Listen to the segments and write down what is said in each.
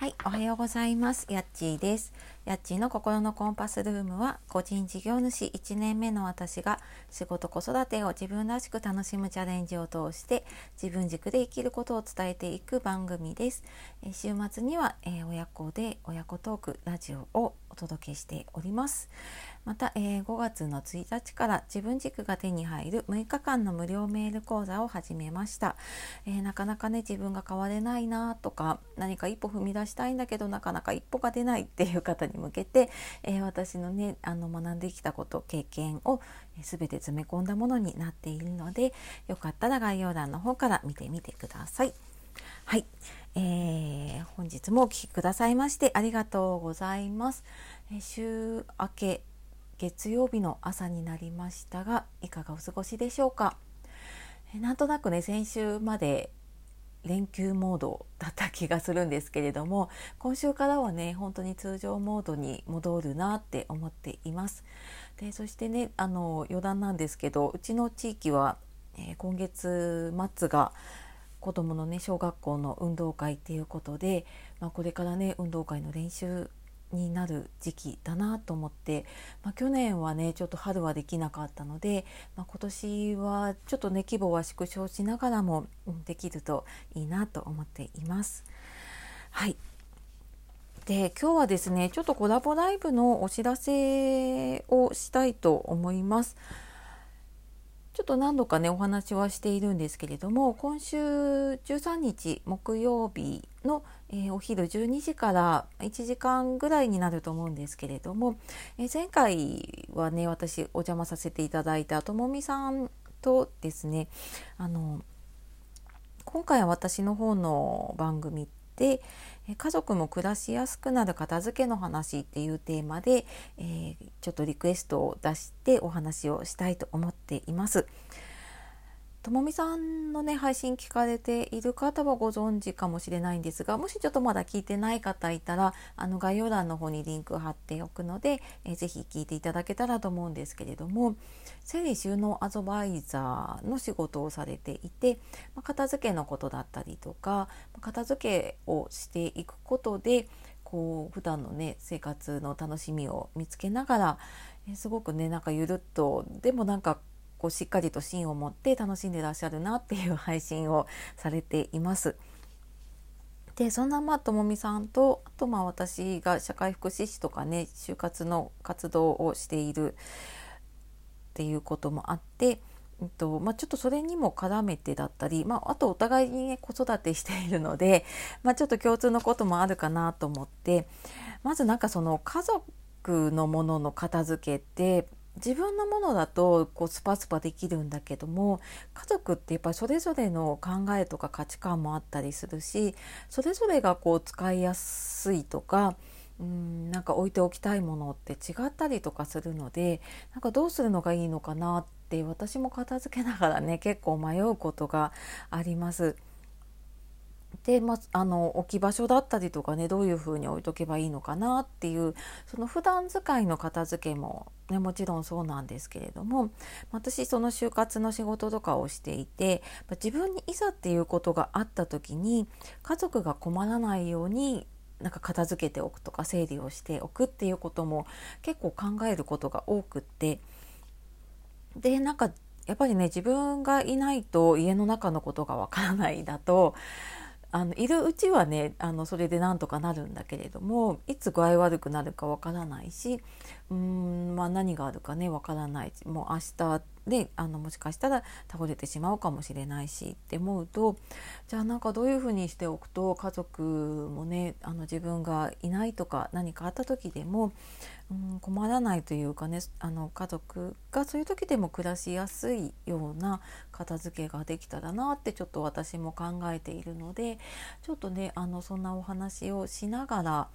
はい、おはようございます。やっちーです。やっちーの心のコンパスルームは、個人事業主1年目の私が仕事子育てを自分らしく楽しむチャレンジを通して自分軸で生きることを伝えていく番組です。え週末には、え、親子で親子トークラジオを届けしております。また、えー、5月の1日から自分軸が手に入る6日間の無料メール講座を始めました、えー、なかなかね自分が変われないなとか何か一歩踏み出したいんだけどなかなか一歩が出ない っていう方に向けて、えー、私のねあの学んできたこと経験を全て詰め込んだものになっているのでよかったら概要欄の方から見てみてください。はい、えー、本日もお聴きくださいましてありがとうございます。週明け月曜日の朝になりましたがいかがお過ごしでしょうか？なんとなくね先週まで連休モードだった気がするんですけれども今週からはね本当に通常モードに戻るなって思っています。でそしてねあの余談なんですけどうちの地域は、えー、今月末が子どものね小学校の運動会っていうことで、まあ、これからね運動会の練習になる時期だなと思って、まあ、去年はねちょっと春はできなかったので、まあ、今年はちょっとね規模は縮小しながらも、できるといいなと思っています。はいで今日はですねちょっとコラボライブのお知らせをしたいと思います。ちょっと何度かねお話はしているんですけれども今週13日木曜日のえー、お昼12時から1時間ぐらいになると思うんですけれども、えー、前回はね私お邪魔させていただいたともみさんとですねあの今回は私の方の番組で家族も暮らしやすくなる片付けの話っていうテーマで、えー、ちょっとリクエストを出してお話をしたいと思っています。ともみさんのね配信聞かれている方はご存知かもしれないんですがもしちょっとまだ聞いてない方いたらあの概要欄の方にリンク貼っておくので、えー、ぜひ聞いていただけたらと思うんですけれども整理収納アドバイザーの仕事をされていて、まあ、片付けのことだったりとか片付けをしていくことでこう普段のね生活の楽しみを見つけながら、え、すごくねなんかゆるっとでもなんかこうしっかりと芯を持って楽しんでらっしゃるなっていう配信をされています。でそんなまあともみさんとあとまあ私が社会福祉士とかね就活の活動をしているっていうこともあって、えっとまあ、ちょっとそれにも絡めてだったり、まあ、あとお互いに、ね、子育てしているので、まあ、ちょっと共通のこともあるかなと思ってまずなんかその家族のものの片付けって自分のものだとこうスパスパできるんだけども家族ってやっぱりそれぞれの考えとか価値観もあったりするしそれぞれがこう使いやすいとかうんなんか置いておきたいものって違ったりとかするのでなんかどうするのがいいのかなって私も片付けながらね結構迷うことがあります。で、まあ、あの置き場所だったりとかねどういうふうに置いとけばいいのかなっていうその普段使いの片付けも、ね、もちろんそうなんですけれども私その就活の仕事とかをしていて自分にいざっていうことがあった時に家族が困らないようになんか片付けておくとか整理をしておくっていうことも結構考えることが多くってでなんかやっぱりね自分がいないと家の中のことがわからないだとあのいるうちはねあのそれでなんとかなるんだけれどもいつ具合悪くなるかわからないしうーん、まあ、何があるかねわからないもう明日であのもしかしたら倒れてしまうかもしれないしって思うとじゃあなんかどういうふうにしておくと家族もねあの自分がいないとか何かあった時でも、うん、困らないというかねあの家族がそういう時でも暮らしやすいような片付けができたらなってちょっと私も考えているのでちょっとねあのそんなお話をしながら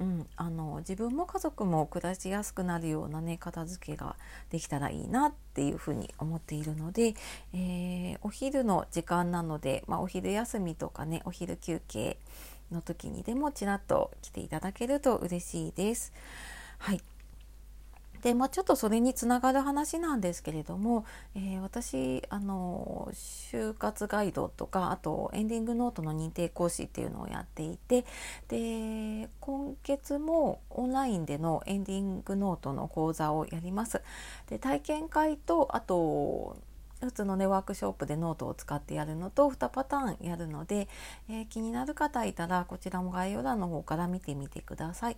うん、あの自分も家族も暮らしやすくなるようなね片付けができたらいいなっていうふうに思っているので、えー、お昼の時間なので、まあ、お昼休みとかねお昼休憩の時にでもちらっと来ていただけると嬉しいです。はいで、まあ、ちょっとそれにつながる話なんですけれども、えー、私あの就活ガイドとかあとエンディングノートの認定講師っていうのをやっていてで今月もオンラインでのエンディングノートの講座をやります。で体験会とあと普通のねワークショップでノートを使ってやるのと2パターンやるので、えー、気になる方いたらこちらも概要欄の方から見てみてください。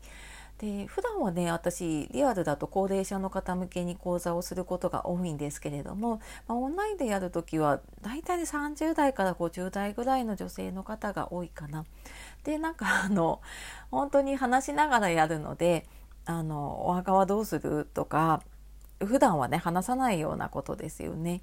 で普段はね私リアルだと高齢者の方向けに講座をすることが多いんですけれども、まあ、オンラインでやる時は大体30代から50代ぐらいの女性の方が多いかな。でなんかあの本当に話しながらやるので「あのお墓はどうする?」とか普段はね話さないようなことですよね。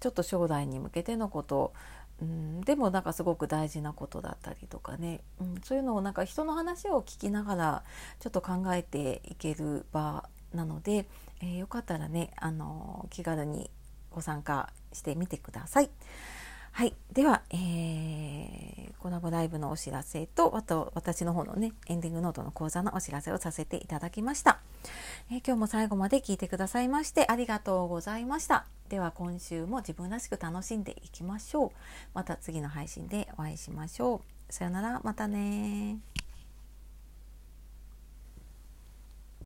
ちょっと将来に向けてのことうん、でもなんかすごく大事なことだったりとかね、うん、そういうのをなんか人の話を聞きながらちょっと考えていける場なので、えー、よかったらね、あの気軽にご参加してみてください。はい、では、えー、コラボライブのお知らせとあと私の方のねエンディングノートの講座のお知らせをさせていただきました、えー、今日も最後まで聞いてくださいましてありがとうございました。では今週も自分らしく楽しんでいきましょう。また次の配信でお会いしましょう。さよなら。またね